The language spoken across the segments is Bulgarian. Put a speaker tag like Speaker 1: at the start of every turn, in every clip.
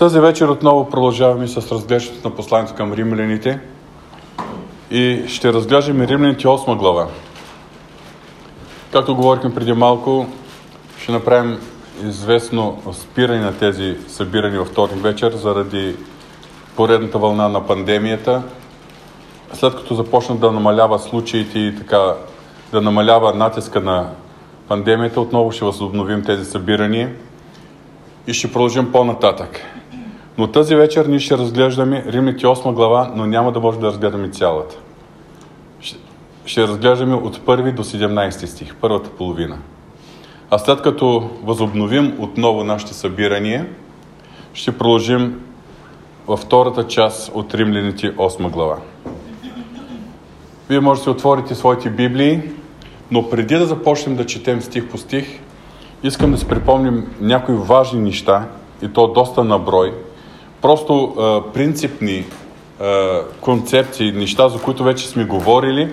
Speaker 1: Тази вечер отново продължаваме с разглеждането на посланието към римляните и ще разглеждаме римляните 8 глава. Както говорихме преди малко, ще направим известно спиране на тези събирания във вторник вечер заради поредната вълна на пандемията. След като започнат да намалява случаите и така да намалява натиска на пандемията, отново ще възобновим тези събирания и ще продължим по-нататък. Но тази вечер ние ще разглеждаме Римните 8 глава, но няма да можем да разгледаме цялата. Ще разглеждаме от първи до 17 стих, първата половина. А след като възобновим отново нашите събирания, ще продължим във втората част от Римляните 8 глава. Вие можете да отворите своите Библии, но преди да започнем да четем стих по стих, искам да си припомним някои важни неща, и то доста наброй, просто а, принципни а, концепции, неща, за които вече сме говорили,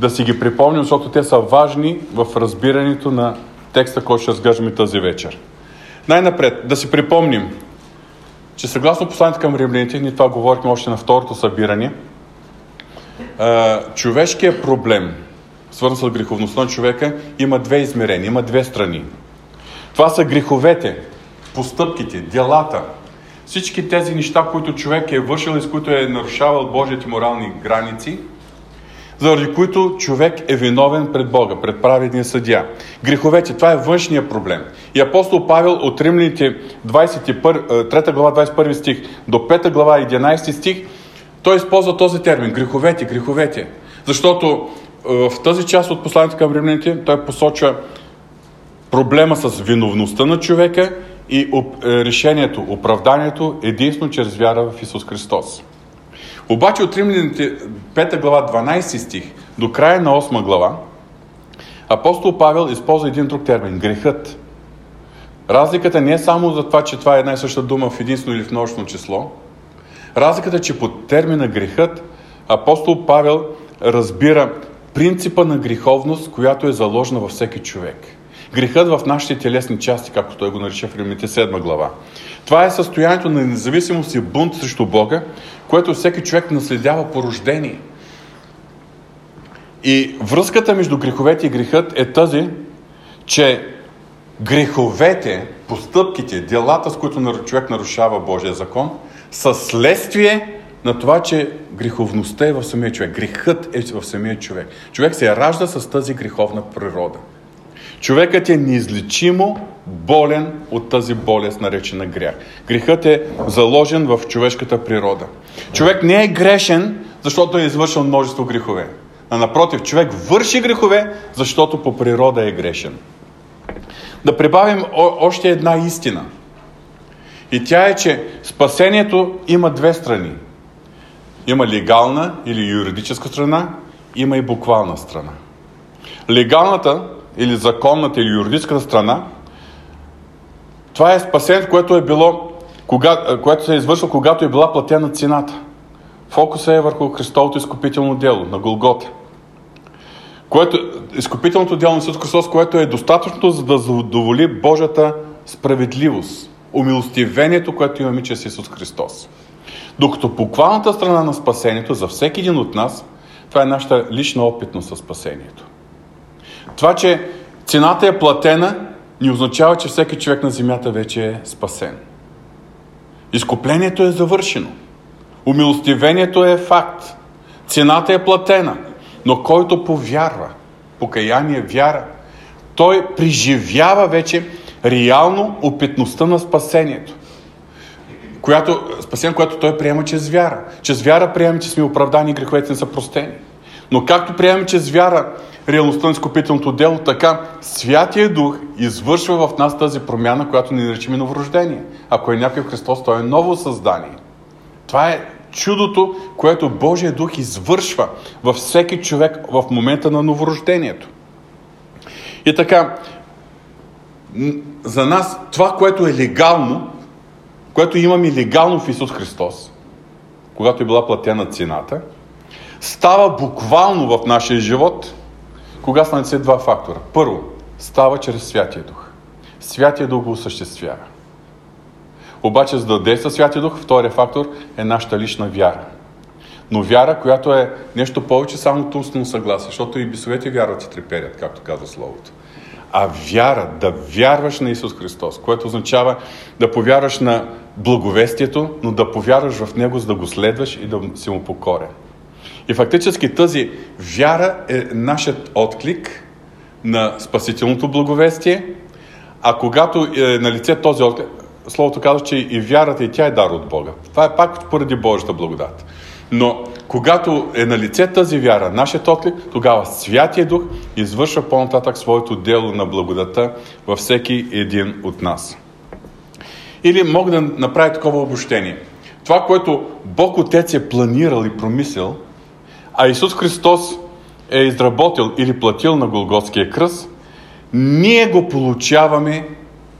Speaker 1: да си ги припомним, защото те са важни в разбирането на текста, който ще разглеждаме тази вечер. Най-напред, да си припомним, че съгласно посланието към римляните, ние това говорихме още на второто събиране, човешкият проблем, свързан с греховността на човека, има две измерения, има две страни. Това са греховете, постъпките, делата, всички тези неща, които човек е вършил и с които е нарушавал Божиите морални граници, заради които човек е виновен пред Бога, пред праведния съдия. Греховете, това е външния проблем. И апостол Павел от Римляните 3 глава 21 стих до 5 глава 11 стих, той използва този термин греховете, греховете. Защото в тази част от посланието към римляните той посочва проблема с виновността на човека и е, решението, оправданието единствено чрез вяра в Исус Христос. Обаче от Римляните 5 глава 12 стих до края на 8 глава апостол Павел използва един друг термин – грехът. Разликата не е само за това, че това е една и съща дума в единствено или в множествено число. Разликата е, че под термина грехът апостол Павел разбира принципа на греховност, която е заложена във всеки човек – Грехът в нашите телесни части, както той го нарича в Римните 7 глава. Това е състоянието на независимост и бунт срещу Бога, което всеки човек наследява по рождение. И връзката между греховете и грехът е тази, че греховете, постъпките, делата, с които човек нарушава Божия закон, са следствие на това, че греховността е в самия човек. Грехът е в самия човек. Човек се ражда с тази греховна природа. Човекът е неизлечимо болен от тази болест, наречена грях. Грехът е заложен в човешката природа. Човек не е грешен, защото е извършил множество грехове. А напротив, човек върши грехове, защото по природа е грешен. Да прибавим още една истина. И тя е, че спасението има две страни. Има легална или юридическа страна, има и буквална страна. Легалната или законната или юридическата страна, това е спасението, което е било, кога, което се е извършило, когато е била платена цената. Фокусът е върху Христовото изкупително дело на Голгота. Което, изкупителното дело на Исус Христос, което е достатъчно за да задоволи Божията справедливост, умилостивението, което имаме чрез Исус Христос. Докато буквалната страна на спасението за всеки един от нас, това е нашата лична опитност със спасението. Това, че цената е платена, ни означава, че всеки човек на земята вече е спасен. Изкуплението е завършено. Умилостивението е факт. Цената е платена. Но който повярва, покаяние, вяра, той преживява вече реално опитността на спасението. Която, спасение, което той приема чрез вяра. Чрез вяра приема, че сме оправдани и греховете не са простени. Но както приемаме чрез вяра реалността на изкупителното дело, така Святия Дух извършва в нас тази промяна, която ни наричаме новорождение. Ако е някой Христос, той е ново създание. Това е чудото, което Божия Дух извършва във всеки човек в момента на новорождението. И така, за нас това, което е легално, което имаме легално в Исус Христос, когато е била платена цената, става буквално в нашия живот – кога са налице два фактора? Първо, става чрез Святия Дух. Святия Дух го осъществява. Обаче, за да действа Святия Дух, втория фактор е нашата лична вяра. Но вяра, която е нещо повече само умствено съгласие, защото и бисовете вярват и треперят, както казва Словото. А вяра, да вярваш на Исус Христос, което означава да повярваш на благовестието, но да повярваш в Него, за да го следваш и да си му покорен. И фактически тази вяра е нашият отклик на спасителното благовестие, а когато е на лице този отклик, Словото казва, че и вярата и тя е дар от Бога. Това е пак поради Божията благодат. Но когато е на лице тази вяра, нашият отклик, тогава Святия Дух извършва по-нататък своето дело на благодата във всеки един от нас. Или мога да направя такова обобщение. Това, което Бог Отец е планирал и промислил, а Исус Христос е изработил или платил на Голготския кръст, ние го получаваме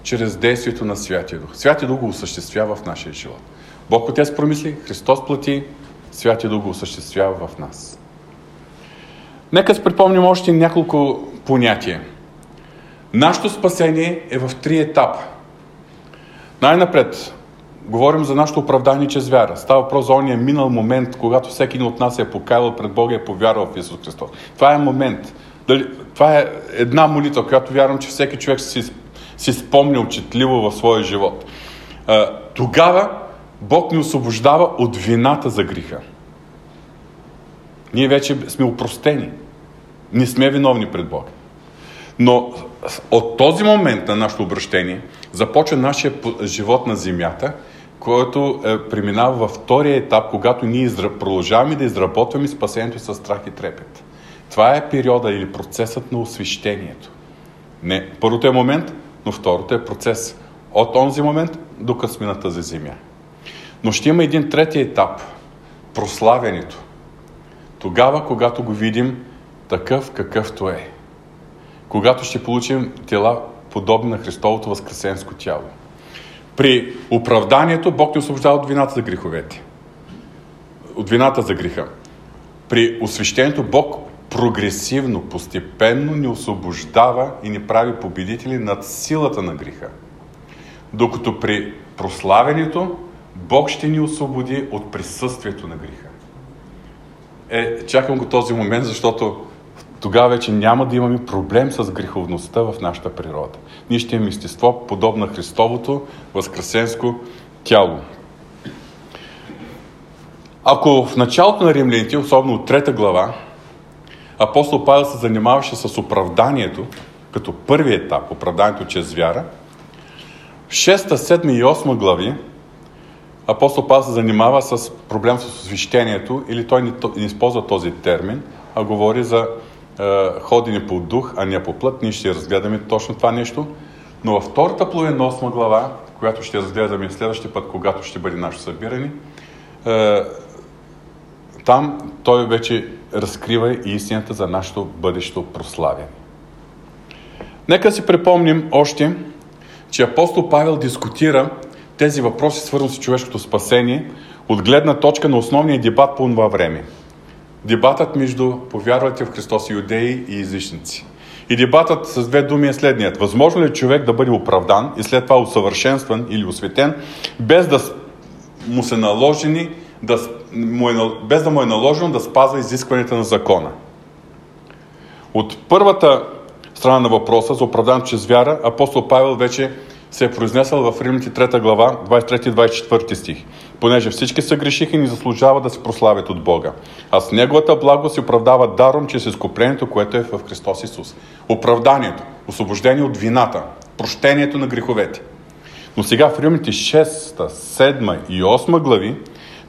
Speaker 1: чрез действието на Святия Дух. Святия Дух го осъществява в нашия живот. Бог Отец промисли, Христос плати, Святия Дух го осъществява в нас. Нека си припомним още няколко понятия. Нашето спасение е в три етапа. Най-напред, говорим за нашето оправдание чрез вяра. Става въпрос за ония минал момент, когато всеки един от нас е покаял пред Бога и е повярвал в Исус Христос. Това е момент. Това е една молитва, която вярвам, че всеки човек си, си спомня очетливо в своя живот. Тогава Бог ни освобождава от вината за греха. Ние вече сме упростени. Не сме виновни пред Бога. Но от този момент на нашето обращение започва нашия живот на земята, който е, преминава във втория етап, когато ние изра... продължаваме да изработваме спасението с страх и трепет. Това е периода или процесът на освещението. Не първото е момент, но второто е процес от онзи момент до късми на тази земя. Но ще има един трети етап – прославянето. Тогава, когато го видим такъв какъвто е. Когато ще получим тела подобни на Христовото възкресенско тяло. При оправданието Бог ни освобождава от вината за греховете. От вината за греха. При освещението Бог прогресивно, постепенно ни освобождава и ни прави победители над силата на греха. Докато при прославянето Бог ще ни освободи от присъствието на греха. Е, чакам го този момент, защото тогава вече няма да имаме проблем с греховността в нашата природа. Ние ще подобно на Христовото възкресенско тяло. Ако в началото на римляните, особено от трета глава, апостол Павел се занимаваше с оправданието, като първи етап, оправданието чрез вяра, в 6, 7 и 8 глави апостол Павел се занимава с проблем с освещението, или той не, не използва този термин, а говори за ходене по дух, а не по плът. Ние ще разгледаме точно това нещо. Но във втората половина на 8 глава, която ще разгледаме следващия път, когато ще бъде нашето събиране, там той вече разкрива и истината за нашето бъдещо прославяне. Нека си припомним още, че апостол Павел дискутира тези въпроси, свързани с човешкото спасение, от гледна точка на основния дебат по това време. Дебатът между повярвалите в Христос юдеи и езичници. И дебатът с две думи е следният. Възможно ли е човек да бъде оправдан и след това усъвършенстван или осветен, без да му се наложени, да, му е, без да му е наложено да спазва изискванията на закона? От първата страна на въпроса за оправдан чрез вяра, апостол Павел вече се е произнесъл в Римните 3 глава, 23-24 стих. Понеже всички са грешиха и ни заслужава да се прославят от Бога. А с Неговата благо се оправдава даром чрез изкуплението, което е в Христос Исус. Оправданието, освобождение от вината, прощението на греховете. Но сега в Римните 6, 7 и 8 глави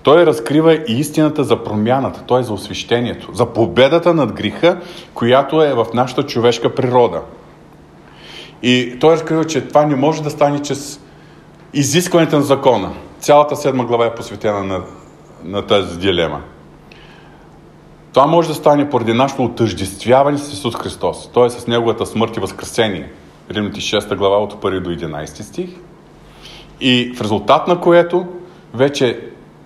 Speaker 1: той разкрива и истината за промяната, т.е. за освещението, за победата над греха, която е в нашата човешка природа – и той разкрива, че това не може да стане чрез изискването на закона. Цялата седма глава е посветена на, на тази дилема. Това може да стане поради нашето отъждествяване с Исус Христос, т.е. с Неговата смърт и възкресение. Римните 6 глава от 1 до 11 стих. И в резултат на което вече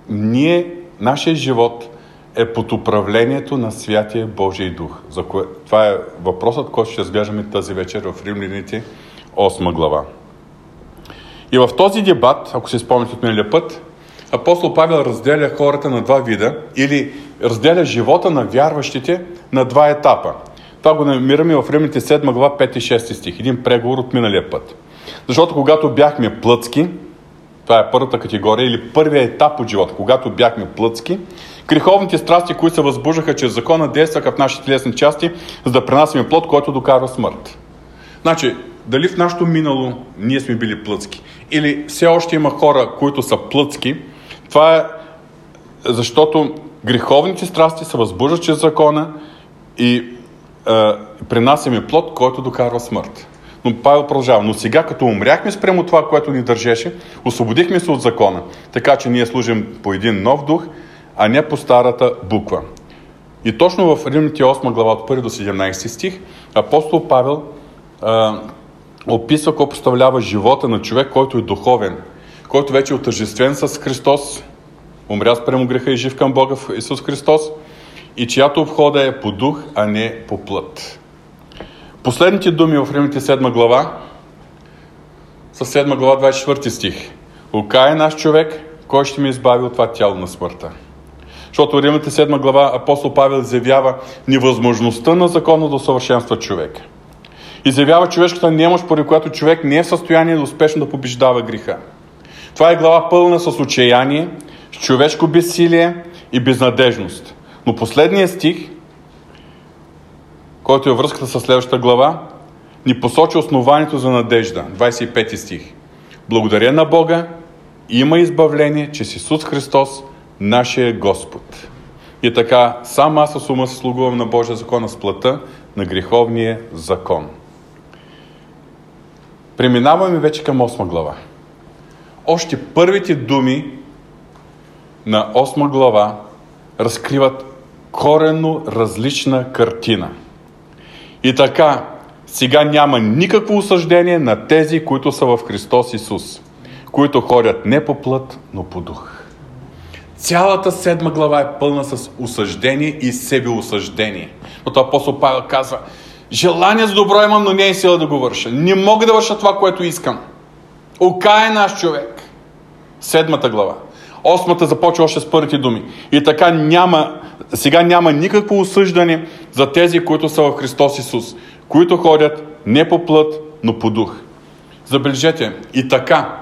Speaker 1: ние, нашия живот е под управлението на Святия Божий Дух. За кое... Това е въпросът, който ще разглеждаме тази вечер в Римляните 8 глава. И в този дебат, ако се спомняте от миналия път, апостол Павел разделя хората на два вида или разделя живота на вярващите на два етапа. Това го намираме в Римните 7 глава 5 и 6 стих. Един преговор от миналия път. Защото когато бяхме плъцки, това е първата категория или първият етап от живота, когато бяхме плъцки, греховните страсти, които се възбуждаха чрез закона, действаха в нашите телесни части, за да пренасяме плод, който докарва смърт. Значи, дали в нашето минало ние сме били плъцки или все още има хора, които са плъцки, това е защото греховните страсти се възбуждат чрез закона и е, принасяме плод, който докарва смърт. Но Павел продължава. Но сега, като умряхме спрямо това, което ни държеше, освободихме се от закона. Така че ние служим по един нов дух, а не по старата буква. И точно в Римните 8 глава от 1 до 17 стих апостол Павел а, описва какво представлява живота на човек, който е духовен, който вече е отъжествен с Христос, умря спрямо греха и жив към Бога в Исус Христос и чиято обхода е по дух, а не по плът. Последните думи в Римите 7 глава са 7 глава 24 стих. Ока е наш човек, кой ще ми избави от това тяло на смъртта. Защото в Римите 7 глава апостол Павел изявява невъзможността на закона да усъвършенства човек. Изявява човешката немощ, поради която човек не е в състояние да успешно да побеждава греха. Това е глава пълна с отчаяние, с човешко безсилие и безнадежност. Но последният стих, който е връзката с следващата глава, ни посочи основанието за надежда. 25 стих. Благодаря на Бога, има избавление, че с Исус Христос, нашия Господ. И така, сам аз с ума се слугувам на Божия закон с плата на греховния закон. Преминаваме вече към 8 глава. Още първите думи на 8 глава разкриват коренно различна картина. И така, сега няма никакво осъждение на тези, които са в Христос Исус, които ходят не по плът, но по дух. Цялата седма глава е пълна с осъждение и себеосъждение. Но това апостол Павел казва, желание за добро имам, но не е сила да го върша. Не мога да върша това, което искам. Ока е наш човек. Седмата глава. Осмата започва още с първите думи. И така няма, сега няма никакво осъждане за тези, които са в Христос Исус, които ходят не по плът, но по дух. Забележете, и така,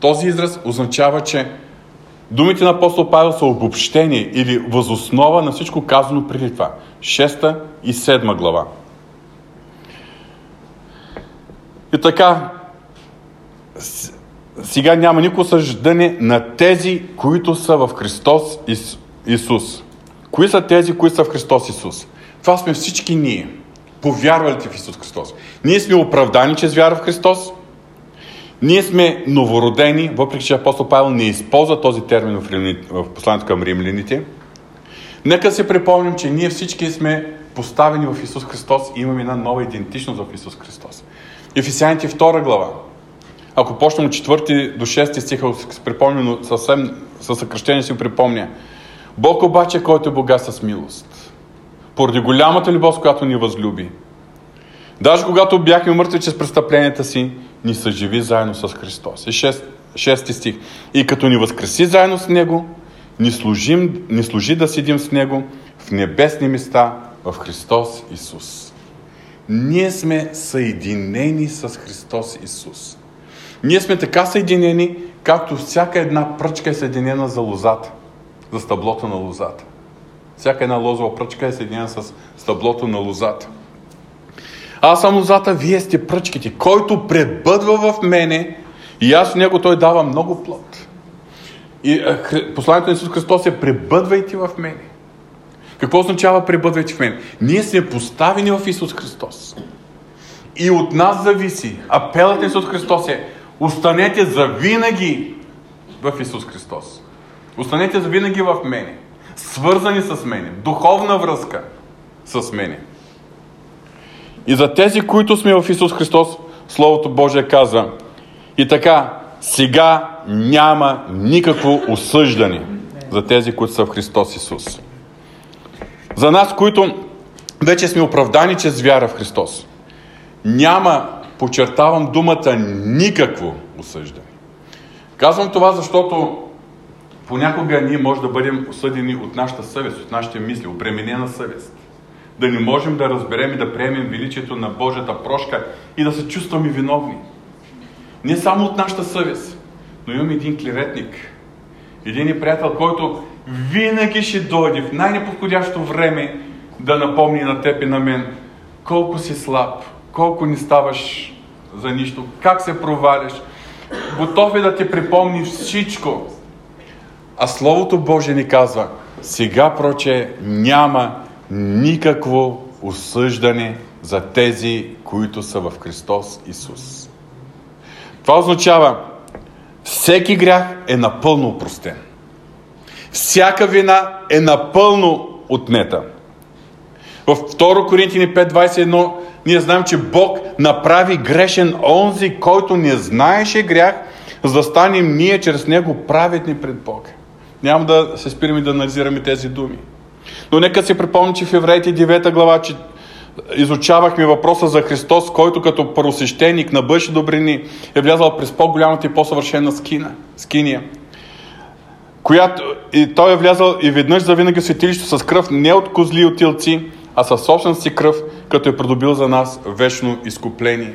Speaker 1: този израз означава, че думите на апостол Павел са обобщени или възоснова на всичко казано преди това. Шеста и седма глава. И така, сега няма никакво съждане на тези, които са в Христос Исус. Кои са тези, които са в Христос Исус? Това сме всички ние, повярвалите в Исус Христос. Ние сме оправдани чрез вяра в Христос. Ние сме новородени, въпреки че апостол Павел не използва този термин в, в посланието към римляните. Нека се припомним, че ние всички сме поставени в Исус Христос и имаме една нова идентичност в Исус Христос. Ефесяните 2 глава, ако почнем от 4 до 6 стиха, припомня, съвсем със съкръщение си припомня. Бог обаче, който е богат с милост, поради голямата любов, с която ни възлюби, даже когато бяхме мъртви чрез престъпленията си, ни съживи заедно с Христос. И 6, 6 стих. И като ни възкреси заедно с Него, ни, служим, ни служи да седим с Него в небесни места в Христос Исус. Ние сме съединени с Христос Исус. Ние сме така съединени, както всяка една пръчка е съединена за лозата, за стъблото на лозата. Всяка една лозова пръчка е съединена с стъблото на лозата. Аз съм лозата, вие сте пръчките. Който пребъдва в мене и аз в него той дава много плод. И посланието на Исус Христос е пребъдвайте в мене. Какво означава пребъдвайте в мене? Ние сме поставени в Исус Христос. И от нас зависи. Апелът на Исус Христос е Останете за винаги в Исус Христос. Останете за винаги в мене. Свързани с мене. Духовна връзка с мене. И за тези, които сме в Исус Христос, Словото Божие казва и така, сега няма никакво осъждане за тези, които са в Христос Исус. За нас, които вече сме оправдани чрез вяра в Христос, няма подчертавам думата никакво осъждане. Казвам това, защото понякога ние може да бъдем осъдени от нашата съвест, от нашите мисли, обременена съвест. Да не можем да разберем и да приемем величието на Божията прошка и да се чувстваме виновни. Не само от нашата съвест, но имаме един клеветник, един приятел, който винаги ще дойде в най-неподходящо време да напомни на теб и на мен колко си слаб, колко не ставаш за нищо, как се проваляш. Готов е да ти припомни всичко. А Словото Божие ни казва, сега проче няма никакво осъждане за тези, които са в Христос Исус. Това означава, всеки грях е напълно упростен. Всяка вина е напълно отнета. В 2 Коринтини 5.21 ние знаем, че Бог направи грешен онзи, който не знаеше грях, за да станем ние чрез него праведни пред Бог. Няма да се спираме да анализираме тези думи. Но нека си припомним, че в Евреите 9 глава, че изучавахме въпроса за Христос, който като първосвещеник на бъдещи добрини е влязал през по-голямата и по-съвършена скина, скиния която и той е влязал и веднъж за винаги в светилището с кръв не от козли и от тилци, а със собствената си кръв, като е придобил за нас вечно изкупление.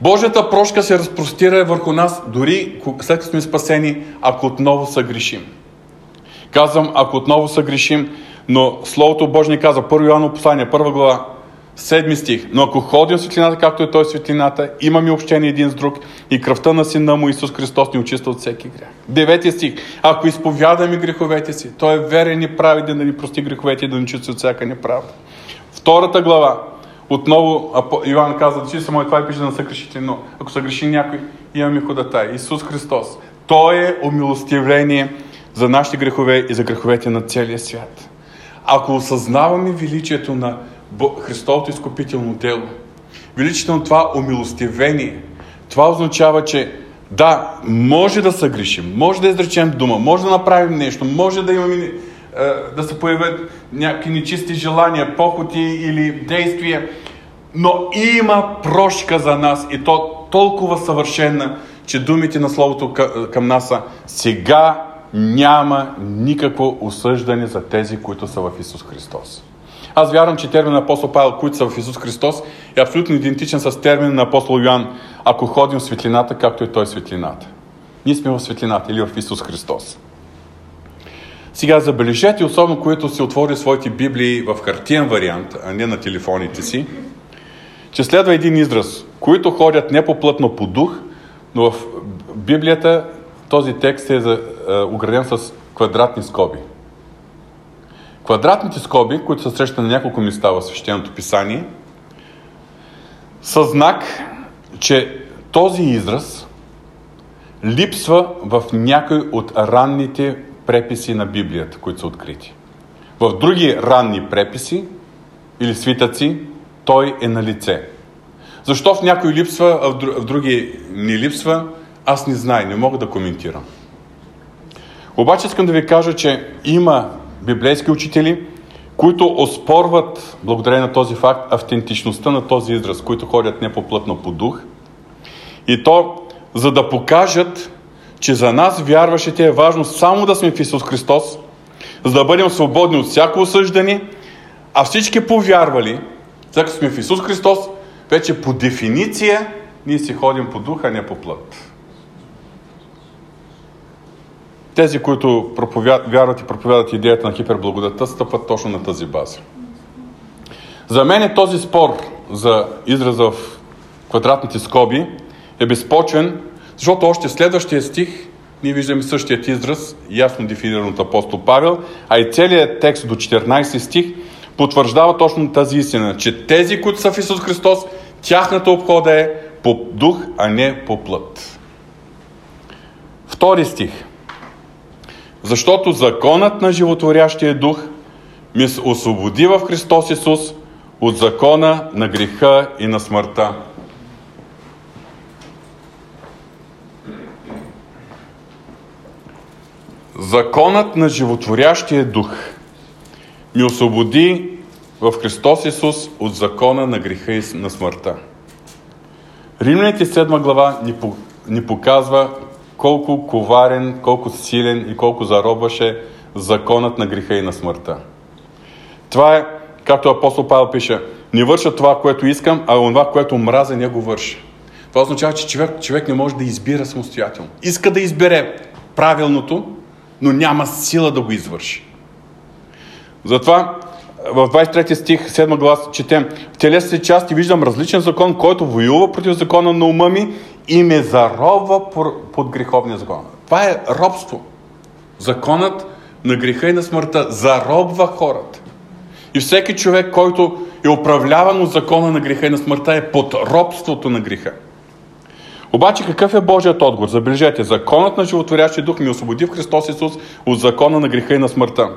Speaker 1: Божията прошка се разпростира върху нас, дори след като сме спасени, ако отново съгрешим. Казвам, ако отново съгрешим, но Словото Божие ни казва, 1 Йоанно послание, първа глава, Седми стих. Но ако ходим в светлината, както е той светлината, имаме общение един с друг и кръвта на Сина му Исус Христос ни очиства от всеки грях. Девети стих. Ако изповядаме греховете си, той е верен и праведен да ни прости греховете и да ни чисти от всяка неправда. Втората глава. Отново Йоанн каза, че само това и пише да не съгрешите, но ако съгреши някой, имаме ходата. Исус Христос. Той е умилостивление за нашите грехове и за греховете на целия свят. Ако осъзнаваме величието на Христовото изкупително дело. Величието на това умилостивение. Това означава, че да, може да съгрешим, може да изречем дума, може да направим нещо, може да имаме е, да се появят някакви нечисти желания, похоти или действия, но има прошка за нас и то толкова съвършена, че думите на Словото към нас са сега няма никакво осъждане за тези, които са в Исус Христос. Аз вярвам, че термин на апостол Павел, които са в Исус Христос, е абсолютно идентичен с термин на апостол Йоан, ако ходим в светлината, както е той светлината. Ние сме в светлината или в Исус Христос. Сега забележете, особено които си отвори своите библии в хартиен вариант, а не на телефоните си, че следва един израз, които ходят не по плътно по дух, но в Библията този текст е, е ограден с квадратни скоби. Квадратните скоби, които са срещани на няколко места в свещеното писание, са знак, че този израз липсва в някой от ранните преписи на Библията, които са открити. В други ранни преписи или свитъци той е на лице. Защо в някой липсва, а в други не липсва, аз не знае, не мога да коментирам. Обаче искам да ви кажа, че има библейски учители, които оспорват, благодарение на този факт, автентичността на този израз, които ходят не по-плътно по дух. И то, за да покажат, че за нас, вярващите, е важно само да сме в Исус Христос, за да бъдем свободни от всяко осъждане, а всички повярвали, след като сме в Исус Христос, вече по дефиниция ние си ходим по духа, а не по плът. Тези, които вярват и проповядат идеята на хиперблагодата, стъпват точно на тази база. За мен е този спор за израза в квадратните скоби е безпочвен, защото още в следващия стих ние виждаме същият израз, ясно дефиниран от апостол Павел, а и целият текст до 14 стих потвърждава точно тази истина, че тези, които са в Исус Христос, тяхната обхода е по дух, а не по плът. Втори стих – защото законът на животворящия дух ми освободи в Христос Исус от закона на греха и на смъртта. Законът на животворящия дух ми освободи в Христос Исус от закона на греха и на смъртта. Римляните 7 глава ни, показва колко коварен, колко силен и колко заробваше законът на греха и на смъртта. Това е, както апостол Павел пише, не върша това, което искам, а това, което мразя, не го върша. Това означава, че човек, човек не може да избира самостоятелно. Иска да избере правилното, но няма сила да го извърши. Затова в 23 стих, 7 глас, четем В телесните части виждам различен закон, който воюва против закона на ума ми и ме заробва под греховния закон. Това е робство. Законът на греха и на смъртта заробва хората. И всеки човек, който е управляван от закона на греха и на смъртта, е под робството на греха. Обаче какъв е Божият отговор? Забележете, законът на животворящия дух ми освободи в Христос Исус от закона на греха и на смъртта.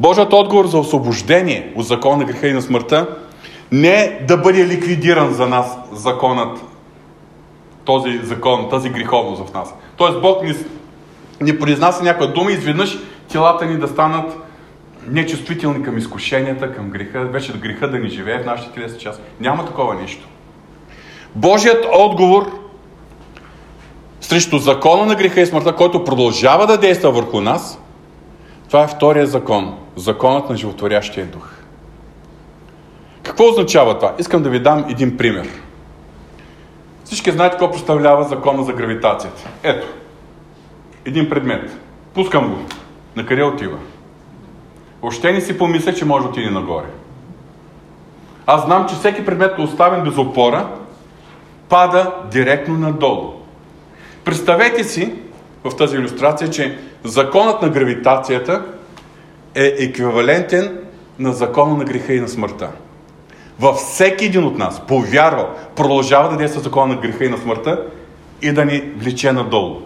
Speaker 1: Божият отговор за освобождение от закона на греха и на смъртта не е да бъде ликвидиран за нас законът, този закон, тази греховност в нас. Тоест Бог ни, ни произнася някаква дума и изведнъж телата ни да станат нечувствителни към изкушенията, към греха, вече греха да ни живее в нашите телесни част. Няма такова нещо. Божият отговор срещу закона на греха и смъртта, който продължава да действа върху нас, това е втория закон. Законът на животворящия дух. Какво означава това? Искам да ви дам един пример. Всички знаете какво представлява закона за гравитацията. Ето, един предмет. Пускам го. На къде отива? Още не си помисля, че може да отиде нагоре. Аз знам, че всеки предмет, оставен без опора, пада директно надолу. Представете си в тази иллюстрация, че законът на гравитацията е еквивалентен на закона на греха и на смъртта. Във всеки един от нас, повярвал, продължава да действа закона на греха и на смъртта и да ни влече надолу.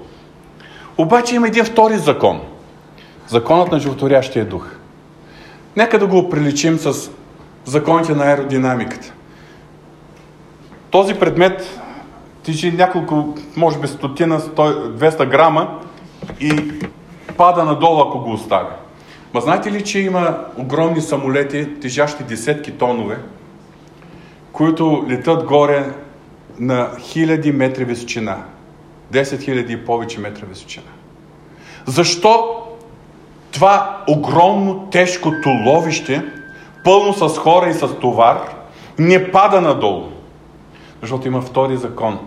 Speaker 1: Обаче има един втори закон. Законът на животворящия дух. Нека да го приличим с законите на аеродинамиката. Този предмет тежи няколко, може би стотина, 200 грама и пада надолу, ако го оставя. Ма знаете ли, че има огромни самолети, тежащи десетки тонове, които летат горе на хиляди метри височина. 10 хиляди и повече метра височина. Защо това огромно, тежко туловище, пълно с хора и с товар, не пада надолу? Защото има втори закон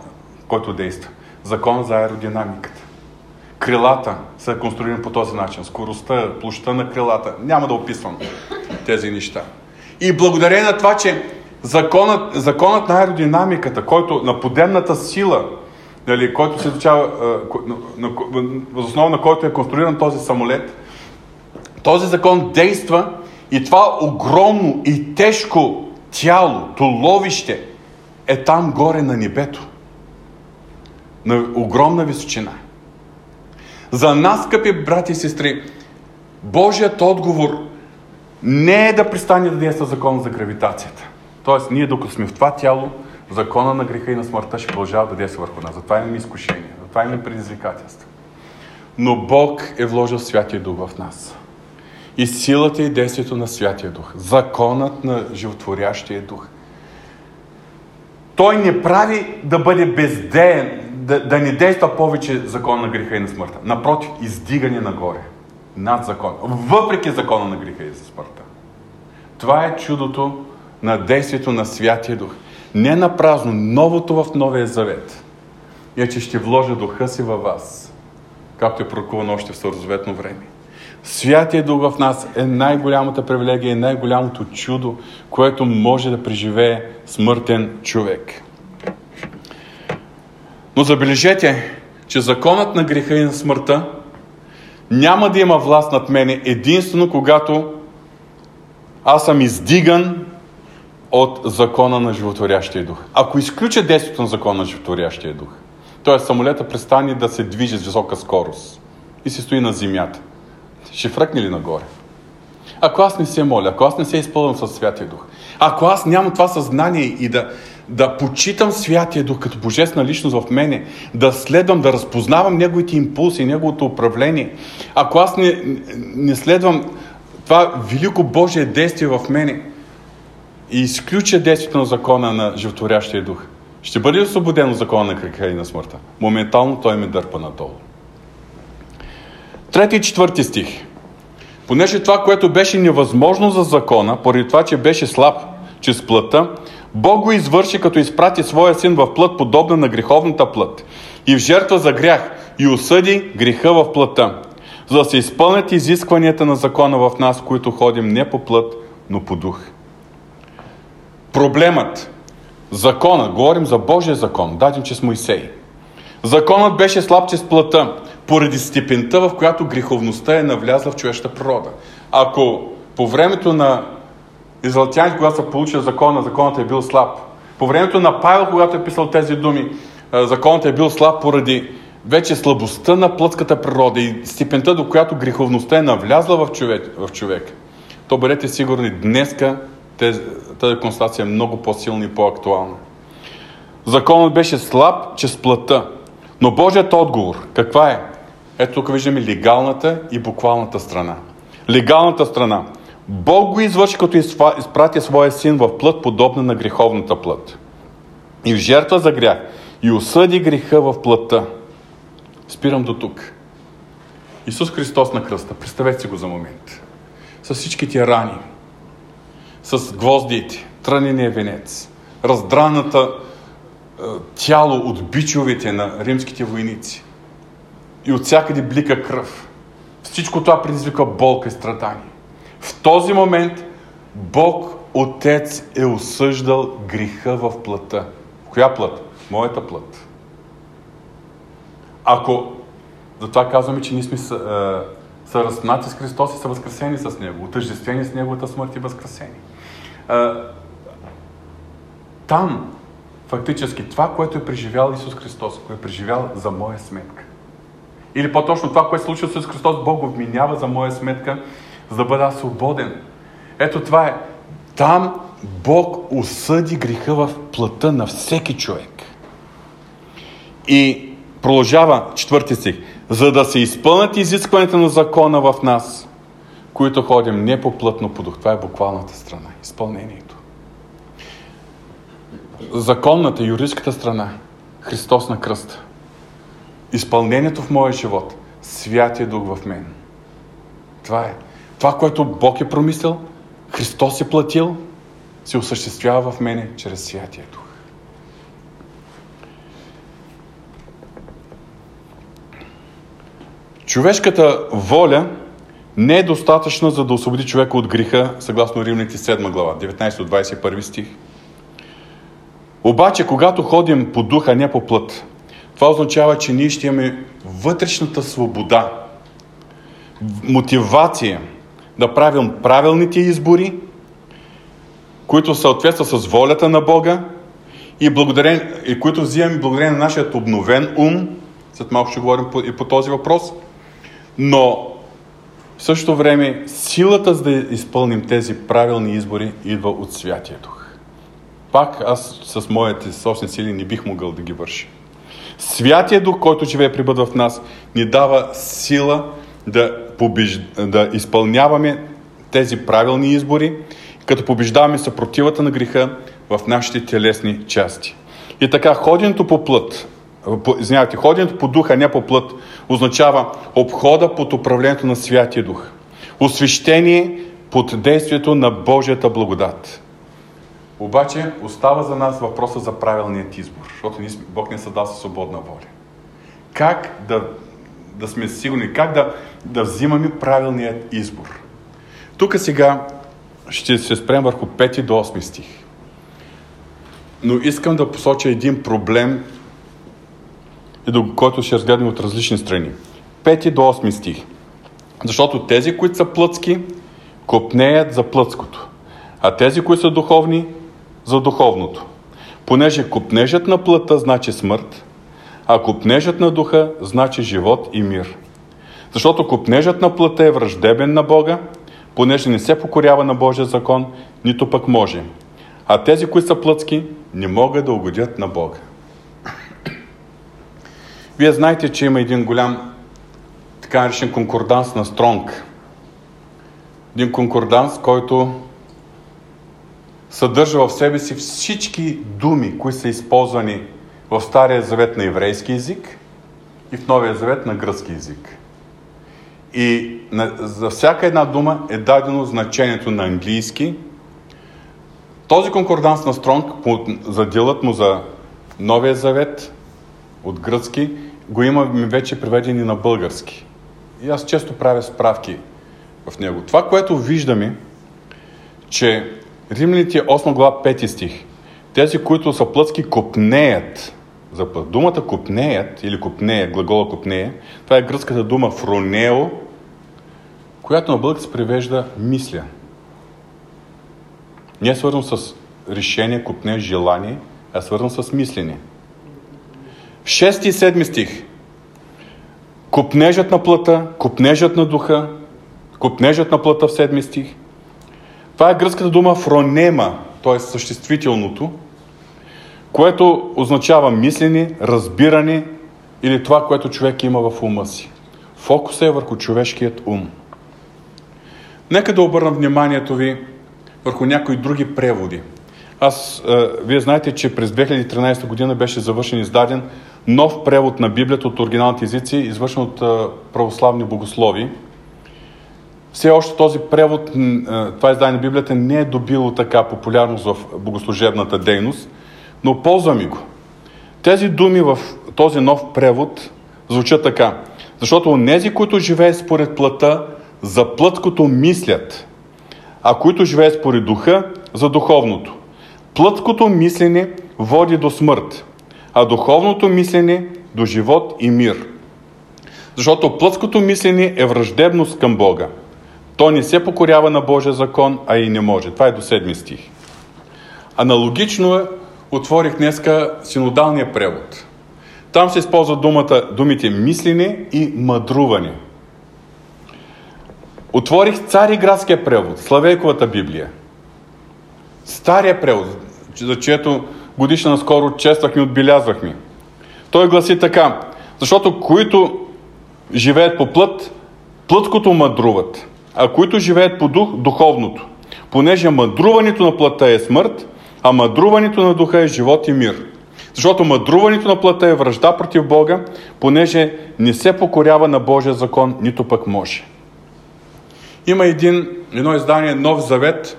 Speaker 1: който действа. Закон за аеродинамиката. Крилата са конструирани по този начин. Скоростта, площа на крилата. Няма да описвам тези неща. И благодарение на това, че законът, законът на аеродинамиката, който на подемната сила, нали, който се изучава, основа на който е конструиран този самолет, този закон действа и това огромно и тежко тяло, туловище е там горе на небето на огромна височина. За нас, скъпи брати и сестри, Божият отговор не е да пристане да действа закон за гравитацията. Тоест, ние докато сме в това тяло, закона на греха и на смъртта ще продължава да действа върху нас. Затова имаме изкушение, затова имаме предизвикателства. Но Бог е вложил Святия Дух в нас. И силата и действието на Святия Дух, законът на животворящия Дух. Той не прави да бъде бездеен, да, да не действа повече закон на греха и на смъртта. Напротив, издигане нагоре. Над закон. Въпреки закона на греха и смъртта. Това е чудото на действието на Святия Дух. Не на празно, новото в Новия Завет е, че ще вложа духа си във вас, както е пророкувано още в Старозаветно време. Святия Дух в нас е най-голямата привилегия, най-голямото чудо, което може да преживее смъртен човек. Но забележете, че законът на греха и на смъртта няма да има власт над мене единствено когато аз съм издиган от закона на животворящия дух. Ако изключа действието на закона на животворящия дух, т.е. самолета престане да се движи с висока скорост и се стои на земята, ще фръкне ли нагоре? Ако аз не се моля, ако аз не се изпълвам със Святия Дух, ако аз нямам това съзнание и да, да почитам Святия Дух като божествена личност в мене, да следвам, да разпознавам Неговите импулси, Неговото управление, ако аз не, не следвам това велико Божие действие в мене и изключа действието на закона на животворящия дух, ще бъде освободен от закона на греха и на смъртта. Моментално той ме дърпа надолу. Трети и четвърти стих. Понеже това, което беше невъзможно за закона, поради това, че беше слаб чрез плътта, Бог го извърши, като изпрати своя син в плът, подобна на греховната плът, и в жертва за грях, и осъди греха в плътта, за да се изпълнят изискванията на закона в нас, които ходим не по плът, но по дух. Проблемът, закона, говорим за Божия закон, даден чрез Моисей. Законът беше слаб чрез плътта, поради степента, в която греховността е навлязла в човешката природа. Ако по времето на израелтяните, когато са получили закона, законът е бил слаб. По времето на Павел, когато е писал тези думи, законът е бил слаб поради вече слабостта на плътската природа и степента, до която греховността е навлязла в човек. В човек. То бъдете сигурни, днеска тази констатация е много по-силна и по-актуална. Законът беше слаб чрез плътта, но Божият отговор, каква е? Ето тук виждаме легалната и буквалната страна. Легалната страна. Бог го извърши, като изпрати своя син в плът, подобна на греховната плът. И в жертва за грях. И осъди греха в плътта. Спирам до тук. Исус Христос на кръста. Представете си го за момент. С всичките рани. С гвоздите. Трънения венец. Раздраната е, тяло от бичовете на римските войници. И от всякъде блика кръв. Всичко това предизвика болка и страдание. В този момент Бог Отец е осъждал греха в плътта. В коя плът? Моята плът. Ако, затова казваме, че ние сме са, е, са разпнати с Христос и са възкресени с Него, отъждествени с Неговата смърт и възкресени. Е, там, фактически, това, което е преживял Исус Христос, което е преживял за моя сметка. Или по-точно това, което се случва с Христос, Бог го вменява за моя сметка, за да бъда свободен. Ето това е. Там Бог осъди греха в плътта на всеки човек. И продължава четвърти стих. За да се изпълнят изискването на закона в нас, които ходим не по плътно по дух. Това е буквалната страна. Изпълнението. Законната, юридическата страна. Христос на кръста. Изпълнението в моя живот. Святия Дух в мен. Това е. Това, което Бог е промислил, Христос е платил, се осъществява в мене чрез Святия Дух. Човешката воля не е достатъчна за да освободи човека от греха, съгласно Римните 7 глава, 19 21 стих. Обаче, когато ходим по духа, не по плът, това означава, че ние ще имаме вътрешната свобода, мотивация да правим правилните избори, които съответстват с волята на Бога и, и които взимаме благодарение на нашия обновен ум. След малко ще говорим и по този въпрос – но в същото време силата за да изпълним тези правилни избори идва от Святия Дух. Пак аз с моите собствени сили не бих могъл да ги върши. Святия Дух, който живее прибъдва в нас, ни дава сила да, побеж... да изпълняваме тези правилни избори, като побеждаваме съпротивата на греха в нашите телесни части. И така, ходенето по плът, извинявайте, ходенето по духа, не по плът, означава обхода под управлението на Святия Дух. Освещение под действието на Божията благодат. Обаче остава за нас въпроса за правилният избор, защото Бог не се дал свободна воля. Как да, да сме сигурни, как да, да взимаме правилният избор? Тук сега ще се спрем върху 5 до 8 стих. Но искам да посоча един проблем, и до който ще разгледаме от различни страни. 5 до 8 стих. Защото тези, които са плътски, копнеят за плътското, а тези, които са духовни, за духовното. Понеже копнежът на плътта значи смърт, а копнежът на духа значи живот и мир. Защото копнежът на плътта е враждебен на Бога, понеже не се покорява на Божия закон, нито пък може. А тези, които са плътски, не могат да угодят на Бога. Вие знаете, че има един голям така наречен конкорданс на Стронг. Един конкорданс, който съдържа в себе си всички думи, които са използвани в Стария завет на еврейски язик и в Новия завет на гръцки язик. И на, за всяка една дума е дадено значението на английски. Този конкорданс на Стронг, за делът му за Новия завет от гръцки, го имаме вече преведени на български. И аз често правя справки в него. Това, което виждаме, че Римляните 8 глава 5 стих, тези, които са плътски, копнеят. За думата копнеят или копнея, глагола копнея, това е гръцката дума фронео, която на български се превежда мисля. Не е свързано с решение, купне, желание, а е свързано с мислене. В 6 и 7 стих Купнежът на плъта, купнежът на духа, купнежът на плъта в 7 стих. Това е гръцката дума фронема, т.е. съществителното, което означава мислене, разбиране или това, което човек има в ума си. Фокусът е върху човешкият ум. Нека да обърна вниманието ви върху някои други преводи. Аз, а, вие знаете, че през 2013 година беше завършен издаден нов превод на Библията от оригиналните езици, извършен от православни богослови. Все още този превод, това издание на Библията не е добило така популярност в богослужебната дейност, но ползваме го. Тези думи в този нов превод звучат така. Защото нези, които живеят според плъта, за плъткото мислят, а които живеят според духа, за духовното. Плъткото мислене води до смърт, а духовното мислене до живот и мир. Защото плътското мислене е враждебност към Бога. То не се покорява на Божия закон, а и не може. Това е до седми стих. Аналогично е, отворих днеска синодалния превод. Там се използва думата, думите мислене и мъдруване – Отворих Цариградския превод, Славейковата Библия. Стария превод, за чието годишна наскоро чествахме и отбелязвахме. Той гласи така, защото които живеят по плът, плъткото мъдруват, а които живеят по дух, духовното. Понеже мъдруването на плътта е смърт, а мъдруването на духа е живот и мир. Защото мъдруването на плътта е връжда против Бога, понеже не се покорява на Божия закон, нито пък може. Има един, едно издание Нов Завет,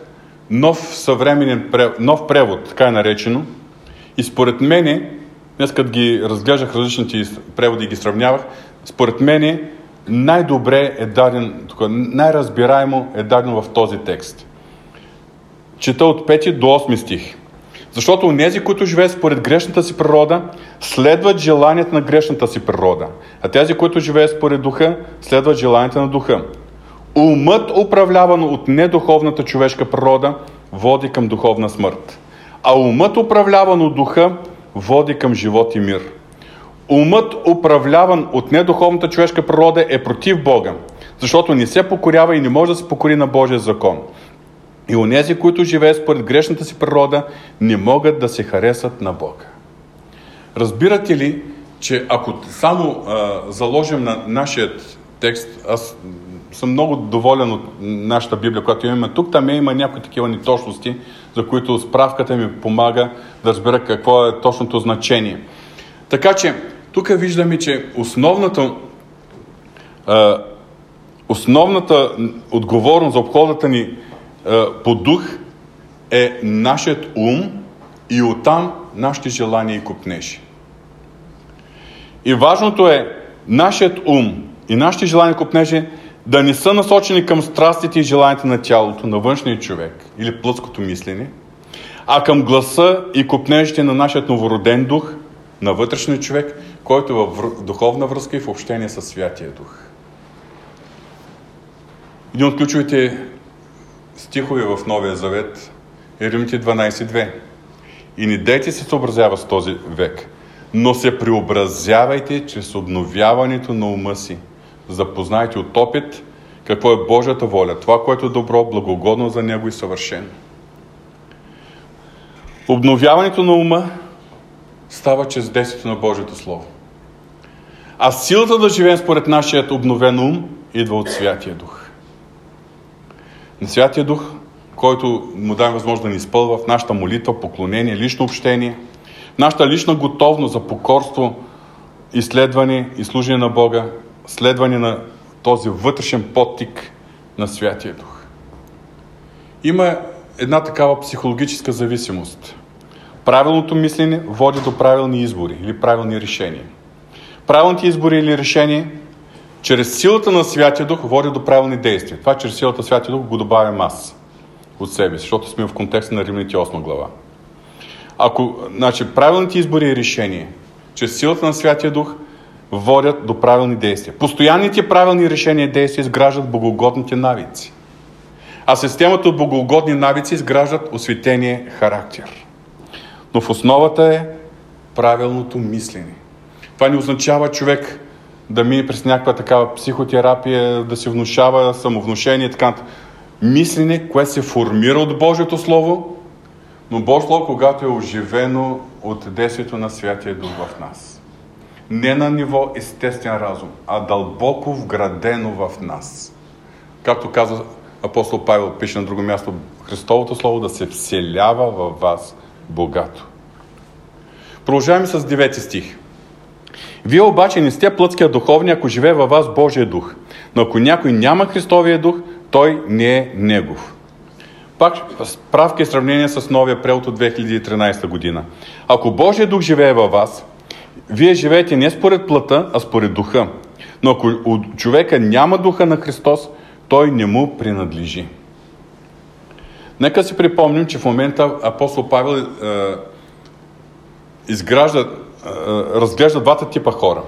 Speaker 1: нов съвременен нов превод, така е наречено. И според мене, днес като ги разглеждах различните преводи и ги сравнявах, според мене най-добре е даден, най-разбираемо е дадено в този текст. Чета от 5 до 8 стих. Защото нези, които живеят според грешната си природа, следват желанията на грешната си природа, а тези, които живеят според духа, следват желанията на духа. Умът, управляван от недуховната човешка природа, води към духовна смърт. А умът, управляван от духа, води към живот и мир. Умът, управляван от недуховната човешка природа, е против Бога, защото не се покорява и не може да се покори на Божия закон. И онези, които живеят според грешната си природа, не могат да се харесат на Бога. Разбирате ли, че ако само а, заложим на нашия текст, аз съм много доволен от нашата Библия, която имаме тук. Там има някои такива неточности, за които справката ми помага да разбера какво е точното значение. Така че, тук виждаме, че основната, е, основната отговорност за обходата ни е, по дух е нашият ум и оттам нашите желания и купнежи. И важното е нашият ум и нашите желания и купнежи да не са насочени към страстите и желанията на тялото, на външния човек или плътското мислене, а към гласа и купнежите на нашия новороден дух, на вътрешния човек, който е в духовна връзка и в общение с Святия Дух. Един от ключовите стихове в Новия Завет е Римите 12.2. И не дайте се съобразява с този век, но се преобразявайте чрез обновяването на ума си – запознайте от опит какво е Божията воля, това, което е добро, благогодно за Него и съвършено. Обновяването на ума става чрез действието на Божието Слово. А силата да живеем според нашият обновен ум идва от Святия Дух. На Святия Дух, който му даде възможност да ни изпълва в нашата молитва, поклонение, лично общение, нашата лична готовност за покорство, изследване и служение на Бога, следване на този вътрешен подтик на Святия Дух. Има една такава психологическа зависимост. Правилното мислене води до правилни избори или правилни решения. Правилните избори или решения чрез силата на Святия Дух води до правилни действия. Това чрез силата на Святия Дух го добавям аз от себе си, защото сме в контекста на Римните 8 глава. Ако значи, правилните избори и решения чрез силата на Святия Дух водят до правилни действия. Постоянните правилни решения и действия изграждат богоугодните навици. А системата от богоугодни навици изграждат осветение характер. Но в основата е правилното мислене. Това не означава човек да мине през някаква такава психотерапия, да се внушава самовнушение и така. Мислене, което се формира от Божието Слово, но Божието Слово, когато е оживено от действието на Святия Дух в нас. Не на ниво естествен разум, а дълбоко вградено в нас. Както каза апостол Павел, пише на друго място, Христовото Слово да се вселява във вас богато. Продължаваме с 9 стих. Вие обаче не сте плътския духовни, ако живее във вас Божия дух. Но ако някой няма Христовия дух, той не е негов. Пак справка и сравнение с новия превод от 2013 година. Ако Божия дух живее във вас, вие живеете не според плъта, а според духа. Но ако у човека няма духа на Христос, той не му принадлежи. Нека си припомним, че в момента апостол Павел е, изгражда, е, разглежда двата типа хора.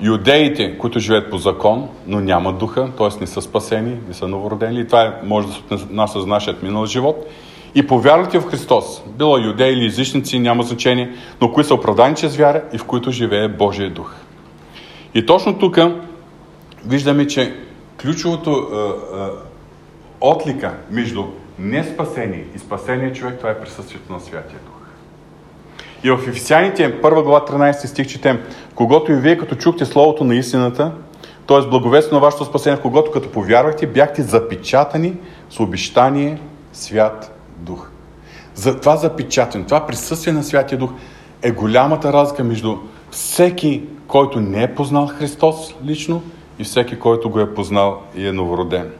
Speaker 1: Юдеите, които живеят по закон, но нямат духа, т.е. не са спасени, не са новородени. И това е, може да се отнася за нашият минал живот. И повярвате в Христос, било юдеи или езичници, няма значение, но които са оправдани чрез вяра и в които живее Божия дух. И точно тук виждаме, че ключовото е, е, отлика между неспасение и спасение човек, това е присъствието на Святия Дух. И в Ефесяните, 1 глава 13 стих четем, когато и вие като чухте Словото на истината, т.е. благовестно на вашето спасение, в когото като повярвахте, бяхте запечатани с обещание Свят Дух. За това запечатане, това присъствие на Святия Дух е голямата разлика между всеки, който не е познал Христос лично и всеки, който го е познал и е новороден.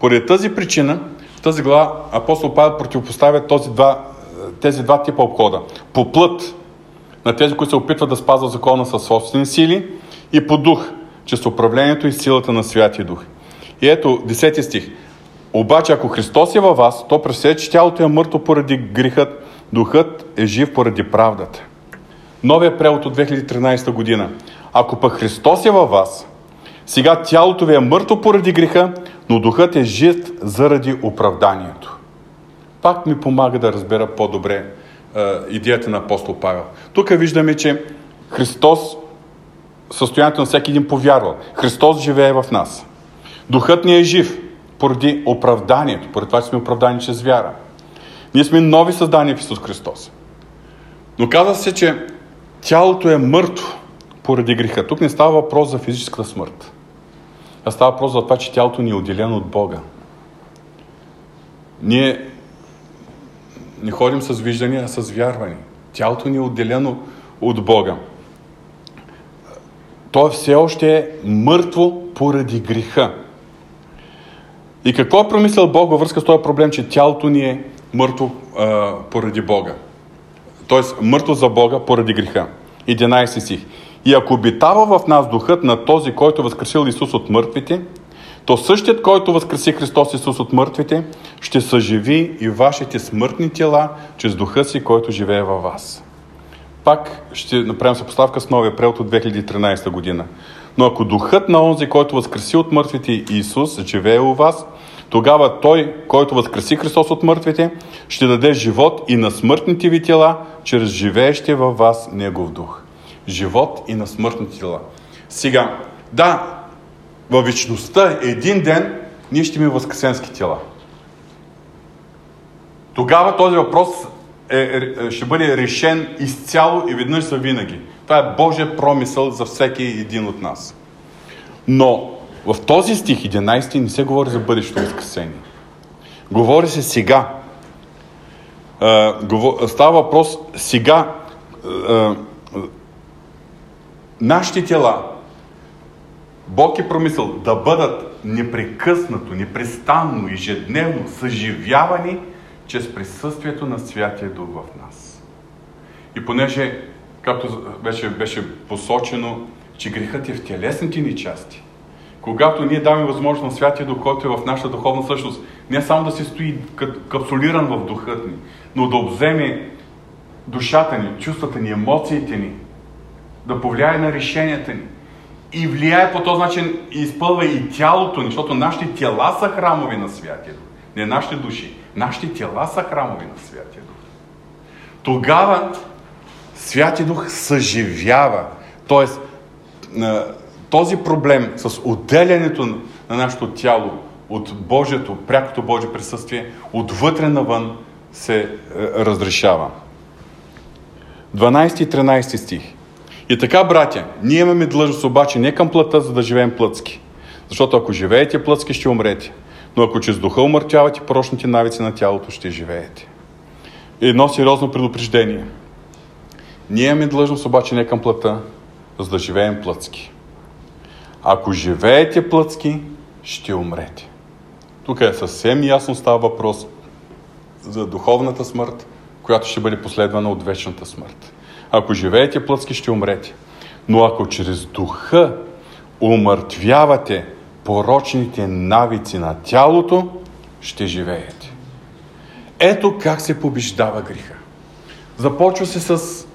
Speaker 1: Поради тази причина, в тази глава апостол Павел противопоставя този два, тези два типа обхода. По плът на тези, които се опитват да спазват закона със собствени сили и по дух, чрез управлението и силата на Святия Дух. И ето, 10 стих. Обаче, ако Христос е във вас, то пресее, че тялото е мъртво поради грехът, духът е жив поради правдата. Новия превод от 2013 година. Ако пък Христос е във вас, сега тялото ви е мъртво поради греха, но духът е жив заради оправданието. Пак ми помага да разбера по-добре е, идеята на апостол Павел. Тук виждаме, че Христос, състоянието на всеки един повярвал, Христос живее в нас. Духът ни е жив поради оправданието, поради това, че сме оправдани чрез вяра. Ние сме нови създания в Исус Христос. Но казва се, че тялото е мъртво поради греха. Тук не става въпрос за физическата смърт. А става въпрос за това, че тялото ни е отделено от Бога. Ние не ходим с виждания, а с вярване. Тялото ни е отделено от Бога. То все още е мъртво поради греха. И какво е промислял Бог във връзка с този проблем, че тялото ни е мъртво а, поради Бога? Тоест, мъртво за Бога поради греха. 11 стих. И ако обитава в нас духът на този, който възкресил Исус от мъртвите, то същият, който възкреси Христос Исус от мъртвите, ще съживи и вашите смъртни тела чрез духа си, който живее във вас. Пак ще направим съпоставка с новия превод от 2013 година. Но ако духът на онзи, който възкреси от мъртвите Исус, живее у вас, тогава Той, който възкреси Христос от мъртвите, ще даде живот и на смъртните ви тела, чрез живеещия във вас Негов дух живот и на смъртните тела. Сега, да, във вечността един ден ние ще имаме възкресенски тела. Тогава този въпрос е, е, ще бъде решен изцяло и веднъж за винаги. Това е Божия промисъл за всеки един от нас. Но в този стих 11 не се говори за бъдещето възкресение. Говори се сега. Става въпрос сега нашите тела, Бог е промисъл да бъдат непрекъснато, непрестанно, ежедневно съживявани чрез присъствието на Святия Дух в нас. И понеже, както беше, беше посочено, че грехът е в телесните ни части, когато ние даваме възможност на Святия Дух, който е в нашата духовна същност, не само да се стои капсулиран в духът ни, но да обземе душата ни, чувствата ни, емоциите ни, да повлияе на решенията ни и влияе по този начин и изпълва и тялото ни, защото нашите тела са храмови на Святия Дух. Не нашите души. Нашите тела са храмови на Святия Дух. Тогава Святия Дух съживява. Тоест, този проблем с отделянето на нашето тяло от Божието, прякото Божие присъствие, отвътре навън се е, разрешава. 12 и 13 стих. И така, братя, ние имаме длъжност обаче не към плътта, за да живеем плътски. Защото ако живеете плътски, ще умрете. Но ако чрез духа умъртвявате порочните навици на тялото, ще живеете. Едно сериозно предупреждение. Ние имаме длъжност обаче не към плътта, за да живеем плътски. Ако живеете плътски, ще умрете. Тук е съвсем ясно става въпрос за духовната смърт, която ще бъде последвана от вечната смърт. Ако живеете плътски, ще умрете. Но ако чрез духа умъртвявате порочните навици на тялото, ще живеете. Ето как се побеждава греха. Започва се с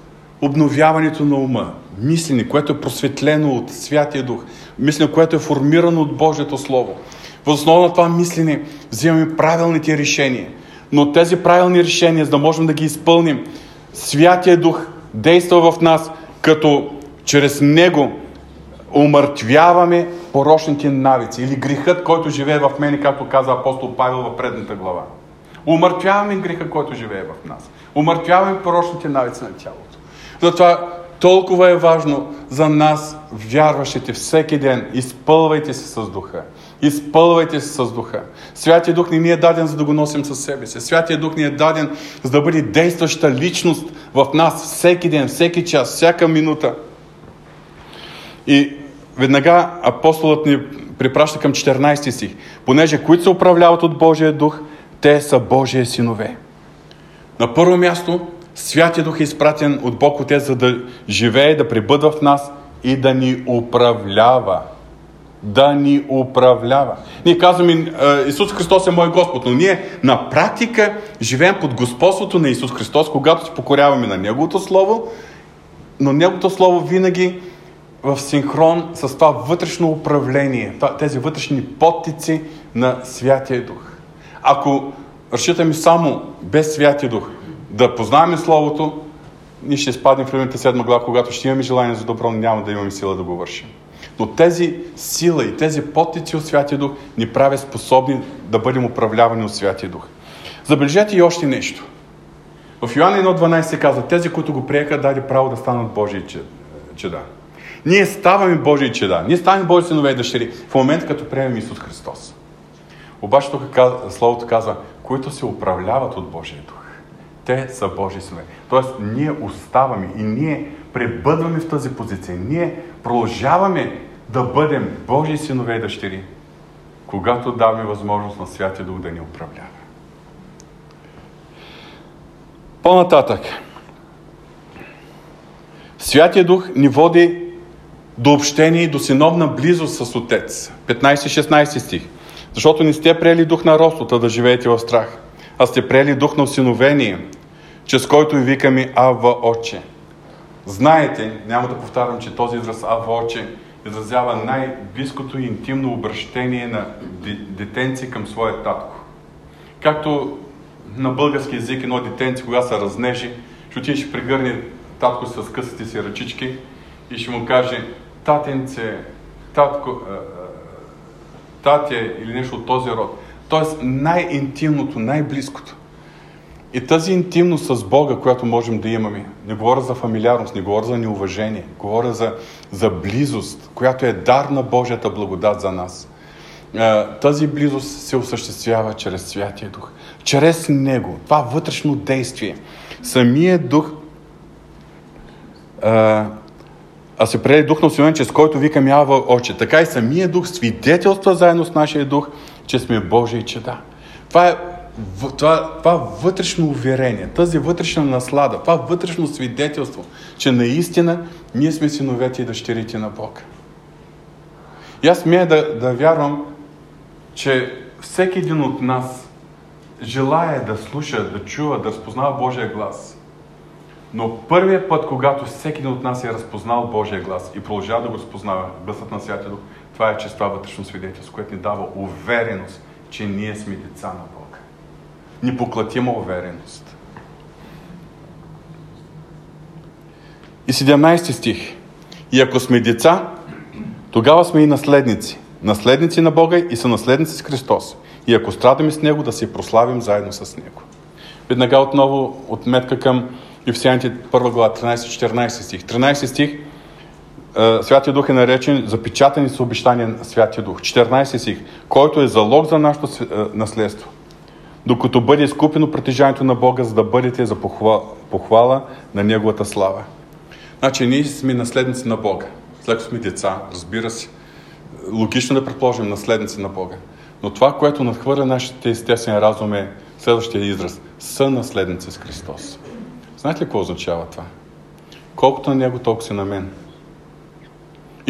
Speaker 1: обновяването на ума, мислене, което е просветлено от Святия Дух, мислене, което е формирано от Божието Слово. В основа на това мислене взимаме правилните решения. Но тези правилни решения, за да можем да ги изпълним, Святия Дух действа в нас, като чрез Него умъртвяваме порочните навици или грехът, който живее в мене, както каза апостол Павел в предната глава. Умъртвяваме греха, който живее в нас. Умъртвяваме порочните навици на тялото. Затова толкова е важно за нас, вярващите, всеки ден. Изпълвайте се с духа. Изпълвайте се с духа. Святия Дух не ни е даден, за да го носим със себе си. Святия Дух ни е даден, за да бъде действаща личност в нас всеки ден, всеки час, всяка минута. И веднага апостолът ни припраща към 14 стих. Понеже които се управляват от Божия Дух, те са Божия синове. На първо място, Святия Дух е изпратен от Бог Отец, за да живее, да пребъдва в нас и да ни управлява. Да ни управлява. Ние казваме, Исус Христос е мой Господ, но ние на практика живеем под господството на Исус Христос, когато се покоряваме на Неговото Слово, но Неговото Слово винаги в синхрон с това вътрешно управление, тези вътрешни подтици на Святия Дух. Ако разчитаме само без Святия Дух, да познаваме Словото, ние ще спаднем в Римите седма глава, когато ще имаме желание за добро, но няма да имаме сила да го вършим. Но тези сила и тези потици от Святия Дух ни правят способни да бъдем управлявани от Святия Дух. Забележете и още нещо. В Йоанна 1.12 се казва, тези, които го приеха, даде право да станат Божии чеда. Ние ставаме Божии чеда. Ние ставаме Божии синове и дъщери в момента, като приемем Исус Христос. Обаче тук Словото казва, които се управляват от Божия Дух. Те са Божии синове. Тоест, ние оставаме и ние пребъдваме в тази позиция. Ние продължаваме да бъдем Божии синове и дъщери, когато даваме възможност на Святия Дух да ни управлява. По-нататък. Святия Дух ни води до общение и до синовна близост с Отец. 15-16 стих. Защото не сте приели дух на ростota да живеете в страх, а сте приели дух на осиновение, чрез който ви викаме Ава Отче. Знаете, няма да повтарям, че този израз Ава Отче изразява най-близкото и интимно обращение на детенци към своя татко. Както на български язик едно детенце, когато се разнежи, ще отиде ще пригърне татко с късите си ръчички и ще му каже татенце, татко, татя или нещо от този род. Тоест най-интимното, най-близкото. И тази интимност с Бога, която можем да имаме, не говоря за фамилиарност, не говоря за неуважение, говоря за, за близост, която е дар на Божията благодат за нас. Тази близост се осъществява чрез Святия Дух. Чрез Него. Това вътрешно действие. Самия Дух а, а се прели дух на освен, чрез който викам ява очи. Така и самия дух свидетелства заедно с нашия дух, че сме Божии чеда. Това е това, това вътрешно уверение, тази вътрешна наслада, това вътрешно свидетелство, че наистина ние сме синовете и дъщерите на Бога. И аз смея да, да вярвам, че всеки един от нас желая да слуша, да чува, да разпознава Божия глас. Но първият път, когато всеки един от нас е разпознал Божия глас и продължава да го разпознава, гласът на Святия Дух, това е това вътрешно свидетелство, което ни дава увереност, че ние сме деца на Бога. Непоклатима увереност. И 17 стих. И ако сме деца, тогава сме и наследници. Наследници на Бога и са наследници с Христос. И ако страдаме с Него, да се прославим заедно с Него. Веднага отново отметка към Ефесяните 1 глава, 13-14 стих. 13 стих Святия Дух е наречен запечатани с обещания на Святия Дух. 14 стих, който е залог за нашето наследство. Докато бъде изкупено притежанието на Бога, за да бъдете за похвала, похвала на Неговата слава. Значи ние сме наследници на Бога. След като сме деца, разбира се, логично да предположим наследници на Бога. Но това, което надхвърля нашите естествен разум е следващия израз. Са наследници с Христос. Знаете ли какво означава това? Колкото на Него, толкова си на мен.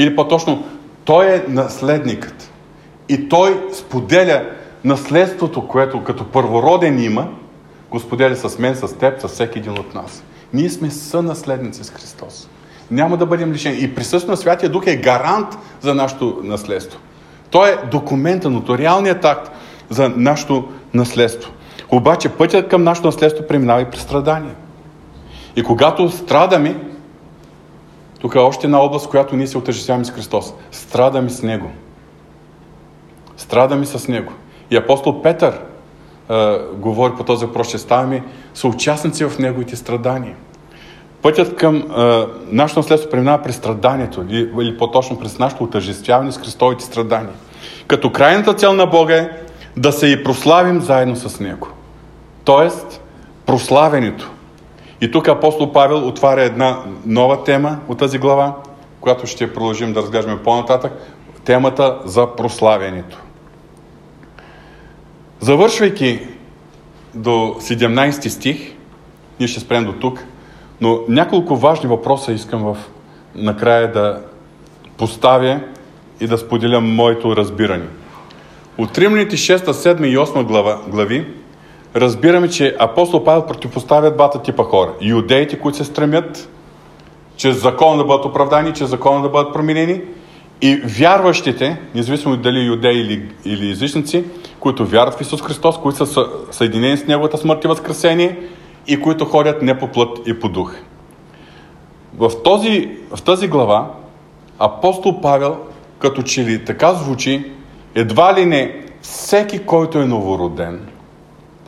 Speaker 1: Или по-точно, Той е наследникът. И Той споделя наследството, което като първороден има, го споделя с мен, с теб, с всеки един от нас. Ние сме сънаследници с Христос. Няма да бъдем лишени. И присъствието на Святия Дух е гарант за нашето наследство. Той е документа, нотариалният акт за нашето наследство. Обаче пътят към нашето наследство преминава и при страдания. И когато страдаме, тук е още една област, която ние се отъждествяваме с Христос. Страдаме с Него. Страдаме с Него. И апостол Петър е, говори по този въпрос, че ставаме съучастници в Неговите страдания. Пътят към е, нашето наследство преминава през страданието, или, или по-точно през нашето отъждествяване с Христовите страдания. Като крайната цел на Бога е да се и прославим заедно с Него. Тоест, прославянето. И тук апостол Павел отваря една нова тема от тази глава, която ще продължим да разглеждаме по-нататък. Темата за прославянето. Завършвайки до 17 стих, ние ще спрем до тук, но няколко важни въпроса искам в накрая да поставя и да споделя моето разбиране. От Римляните 6, 7 и 8 глава, глави разбираме, че апостол Павел противопоставя двата типа хора. Юдеите, които се стремят чрез закона да бъдат оправдани, чрез закона да бъдат променени и вярващите, независимо дали юдеи или, или езичници, които вярват в Исус Христос, които са съединени с Неговата смърт и възкресение и които ходят не по плът и по дух. В, този, в тази глава апостол Павел като че ли така звучи, едва ли не всеки, който е новороден,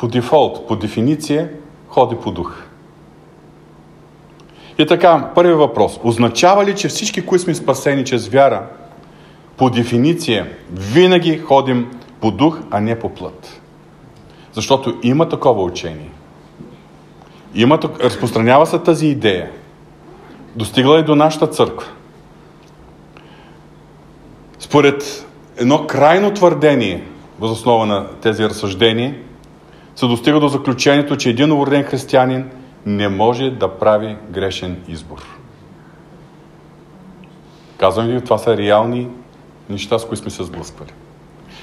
Speaker 1: по дефолт, по дефиниция, ходи по дух. И така, първи въпрос. Означава ли, че всички, които сме спасени чрез вяра, по дефиниция, винаги ходим по дух, а не по плът? Защото има такова учение. Има, разпространява се тази идея. Достигла и до нашата църква. Според едно крайно твърдение, възоснова на тези разсъждения, се достига до заключението, че един новороден християнин не може да прави грешен избор. Казвам ви, това са реални неща, с които сме се сблъсквали.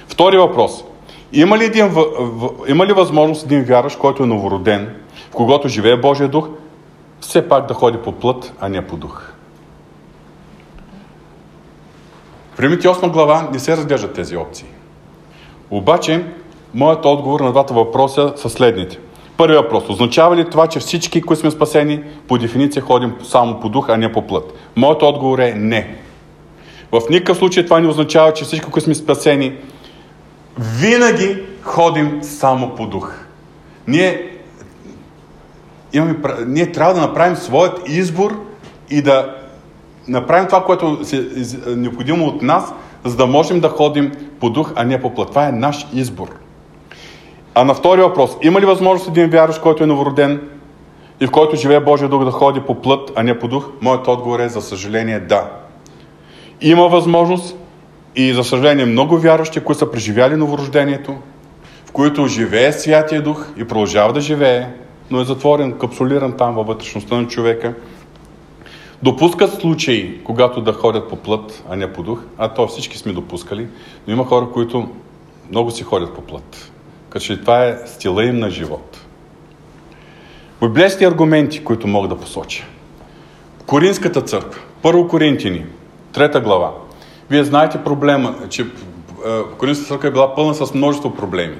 Speaker 1: Втори въпрос. Има ли, един, има ли възможност един вярващ, който е новороден, в когото живее Божия дух, все пак да ходи по плът, а не по дух? В Римите 8 глава не се разглеждат тези опции. Обаче, моят отговор на двата въпроса са следните. Първи въпрос. Означава ли това, че всички, които сме спасени, по дефиниция ходим само по дух, а не по плът? Моят отговор е не. В никакъв случай това не означава, че всички, които сме спасени, винаги ходим само по дух. Ние, имаме, ние трябва да направим своят избор и да направим това, което е необходимо от нас, за да можем да ходим по дух, а не по плът. Това е наш избор. А на втори въпрос, има ли възможност един вярващ, който е новороден, и в който живее Божия дух да ходи по плът, а не по дух? Моят отговор е, за съжаление, да. Има възможност и, за съжаление, много вярващи, които са преживяли новорождението, в които живее Святия Дух и продължава да живее, но е затворен, капсулиран там във вътрешността на човека. Допускат случаи, когато да ходят по плът, а не по дух, а то всички сме допускали, но има хора, които много си ходят по плът. Като че това е стила им на живот. Библейски аргументи, които мога да посоча. Коринската църква. Първо Коринтини, трета глава. Вие знаете проблема, че Коринската църква е била пълна с множество проблеми.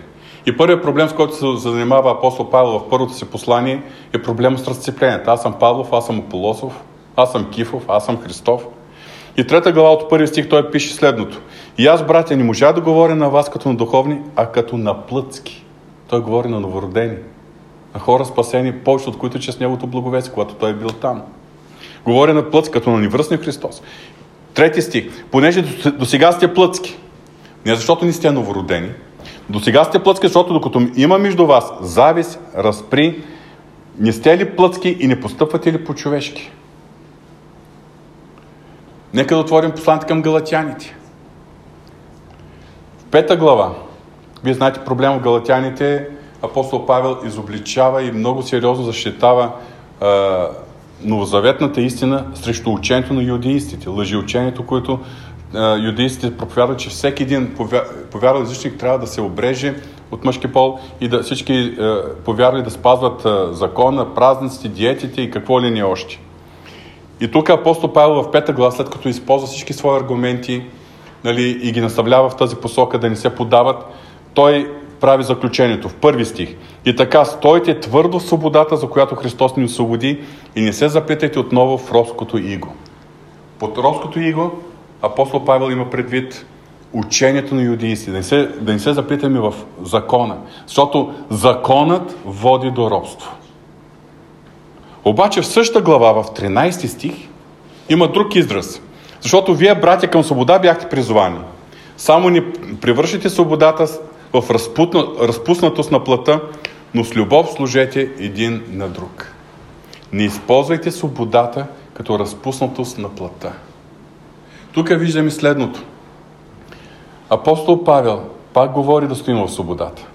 Speaker 1: И първият проблем, с който се занимава апостол Павел в първото си послание, е проблема с разцеплението. Аз съм Павлов, аз съм Аполосов, аз съм Кифов, аз съм Христов. И трета глава от първи стих той пише следното. И аз, братя, не можа да говоря на вас като на духовни, а като на плътски. Той говори на новородени, на хора спасени, повече от които чрез неговото благовестие, когато той е бил там. Говори на плътски, като на невръстния Христос. Трети стих. Понеже до сега сте плътски, не защото не сте новородени, до сега сте плътски, защото докато има между вас завист, разпри, не сте ли плътски и не постъпвате ли по-човешки? Нека да отворим посланието към галатяните. В пета глава, вие знаете проблема в галатяните, апостол Павел изобличава и много сериозно защитава е, новозаветната истина срещу учението на юдеистите, лъжиучението, което юдеистите проповядват, че всеки един повярвал езичник трябва да се обреже от мъжки пол и да всички е, повярвали да спазват е, закона, празниците, диетите и какво ли не още. И тук апостол Павел в пета глава, след като използва всички свои аргументи нали, и ги наставлява в тази посока да не се подават, той прави заключението в първи стих. И така, стойте твърдо в свободата, за която Христос ни освободи и не се заплетете отново в робското иго. Под робското иго апостол Павел има предвид учението на юдеисти, да не се, да не се заплитаме в закона, защото законът води до робство. Обаче в същата глава, в 13 стих, има друг израз. Защото вие, братя, към свобода бяхте призовани. Само не превършите свободата в разпуснатост на плата, но с любов служете един на друг. Не използвайте свободата като разпуснатост на плата. Тук виждаме следното. Апостол Павел пак говори да стоим в свободата.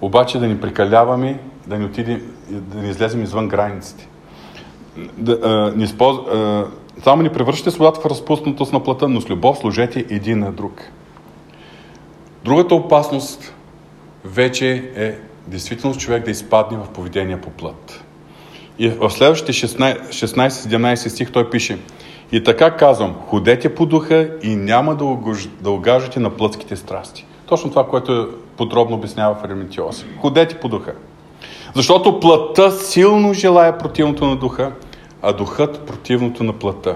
Speaker 1: Обаче да ни прикаляваме, да ни отидем, да ни излезем извън границите. Да, а, ни използ... а, само ни превръщате свободата в разпуснатост на плата, но с любов служете един на друг. Другата опасност вече е действително човек да изпадне в поведение по плът. И в следващите 16-17 стих той пише И така казвам, ходете по духа и няма да, угож... да угажете на плътските страсти. Точно това, което подробно обяснява в Еремитиоз. Ходете по духа. Защото плътта силно желая противното на духа, а духът противното на плътта.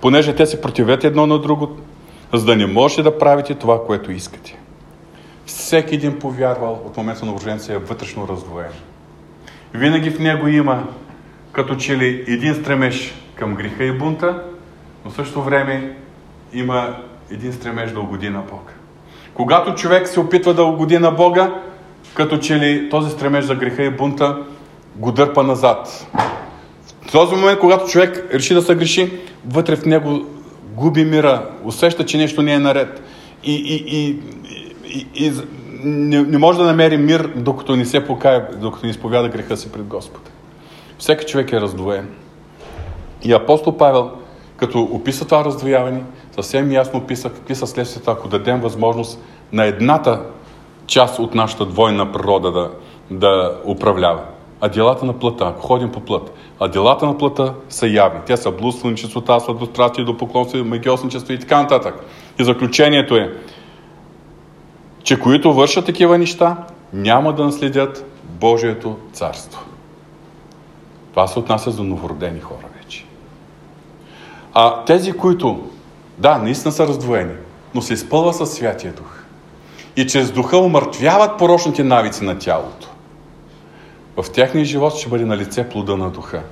Speaker 1: Понеже те се противят едно на друго, за да не можете да правите това, което искате. Всеки един повярвал от момента на рождението е вътрешно раздвоен. Винаги в него има като че ли един стремеж към греха и бунта, но в същото време има един стремеж да угоди на Бога. Когато човек се опитва да угоди на Бога, като че ли този стремеж за греха и бунта го дърпа назад. В този момент, когато човек реши да се греши, вътре в него губи мира, усеща, че нещо не е наред. И, и, и, и, и не, не може да намери мир, докато не се покая, докато не изповяда греха си пред Господа. Всеки човек е раздвоен. И апостол Павел, като описа това раздвояване, съвсем ясно описа какви са следствията, ако дадем възможност на едната част от нашата двойна природа да, да управлява. А делата на плъта, ако ходим по плът, а делата на плъта са яви. Те са блудство, чистота, сладострастие, до поклонство, магиосничество и така нататък. И заключението е, че които вършат такива неща, няма да наследят Божието царство. Това се отнася за новородени хора вече. А тези, които, да, наистина са раздвоени, но се изпълва със Святия Дух и чрез Духа умъртвяват порочните навици на тялото, в тяхния живот ще бъде на лице плода на Духа,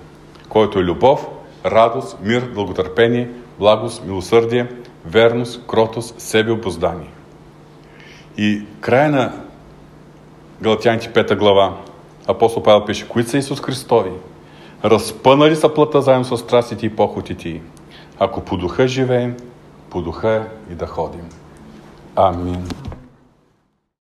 Speaker 1: който е любов, радост, мир, дълготърпение, благост, милосърдие, верност, кротост, себеобоздание. И края на Галатяните 5 глава апостол Павел пише, които са Исус Христови, разпънали са плътта заедно с страстите и похотите й. Ако по духа живеем, по духа и да ходим. Амин.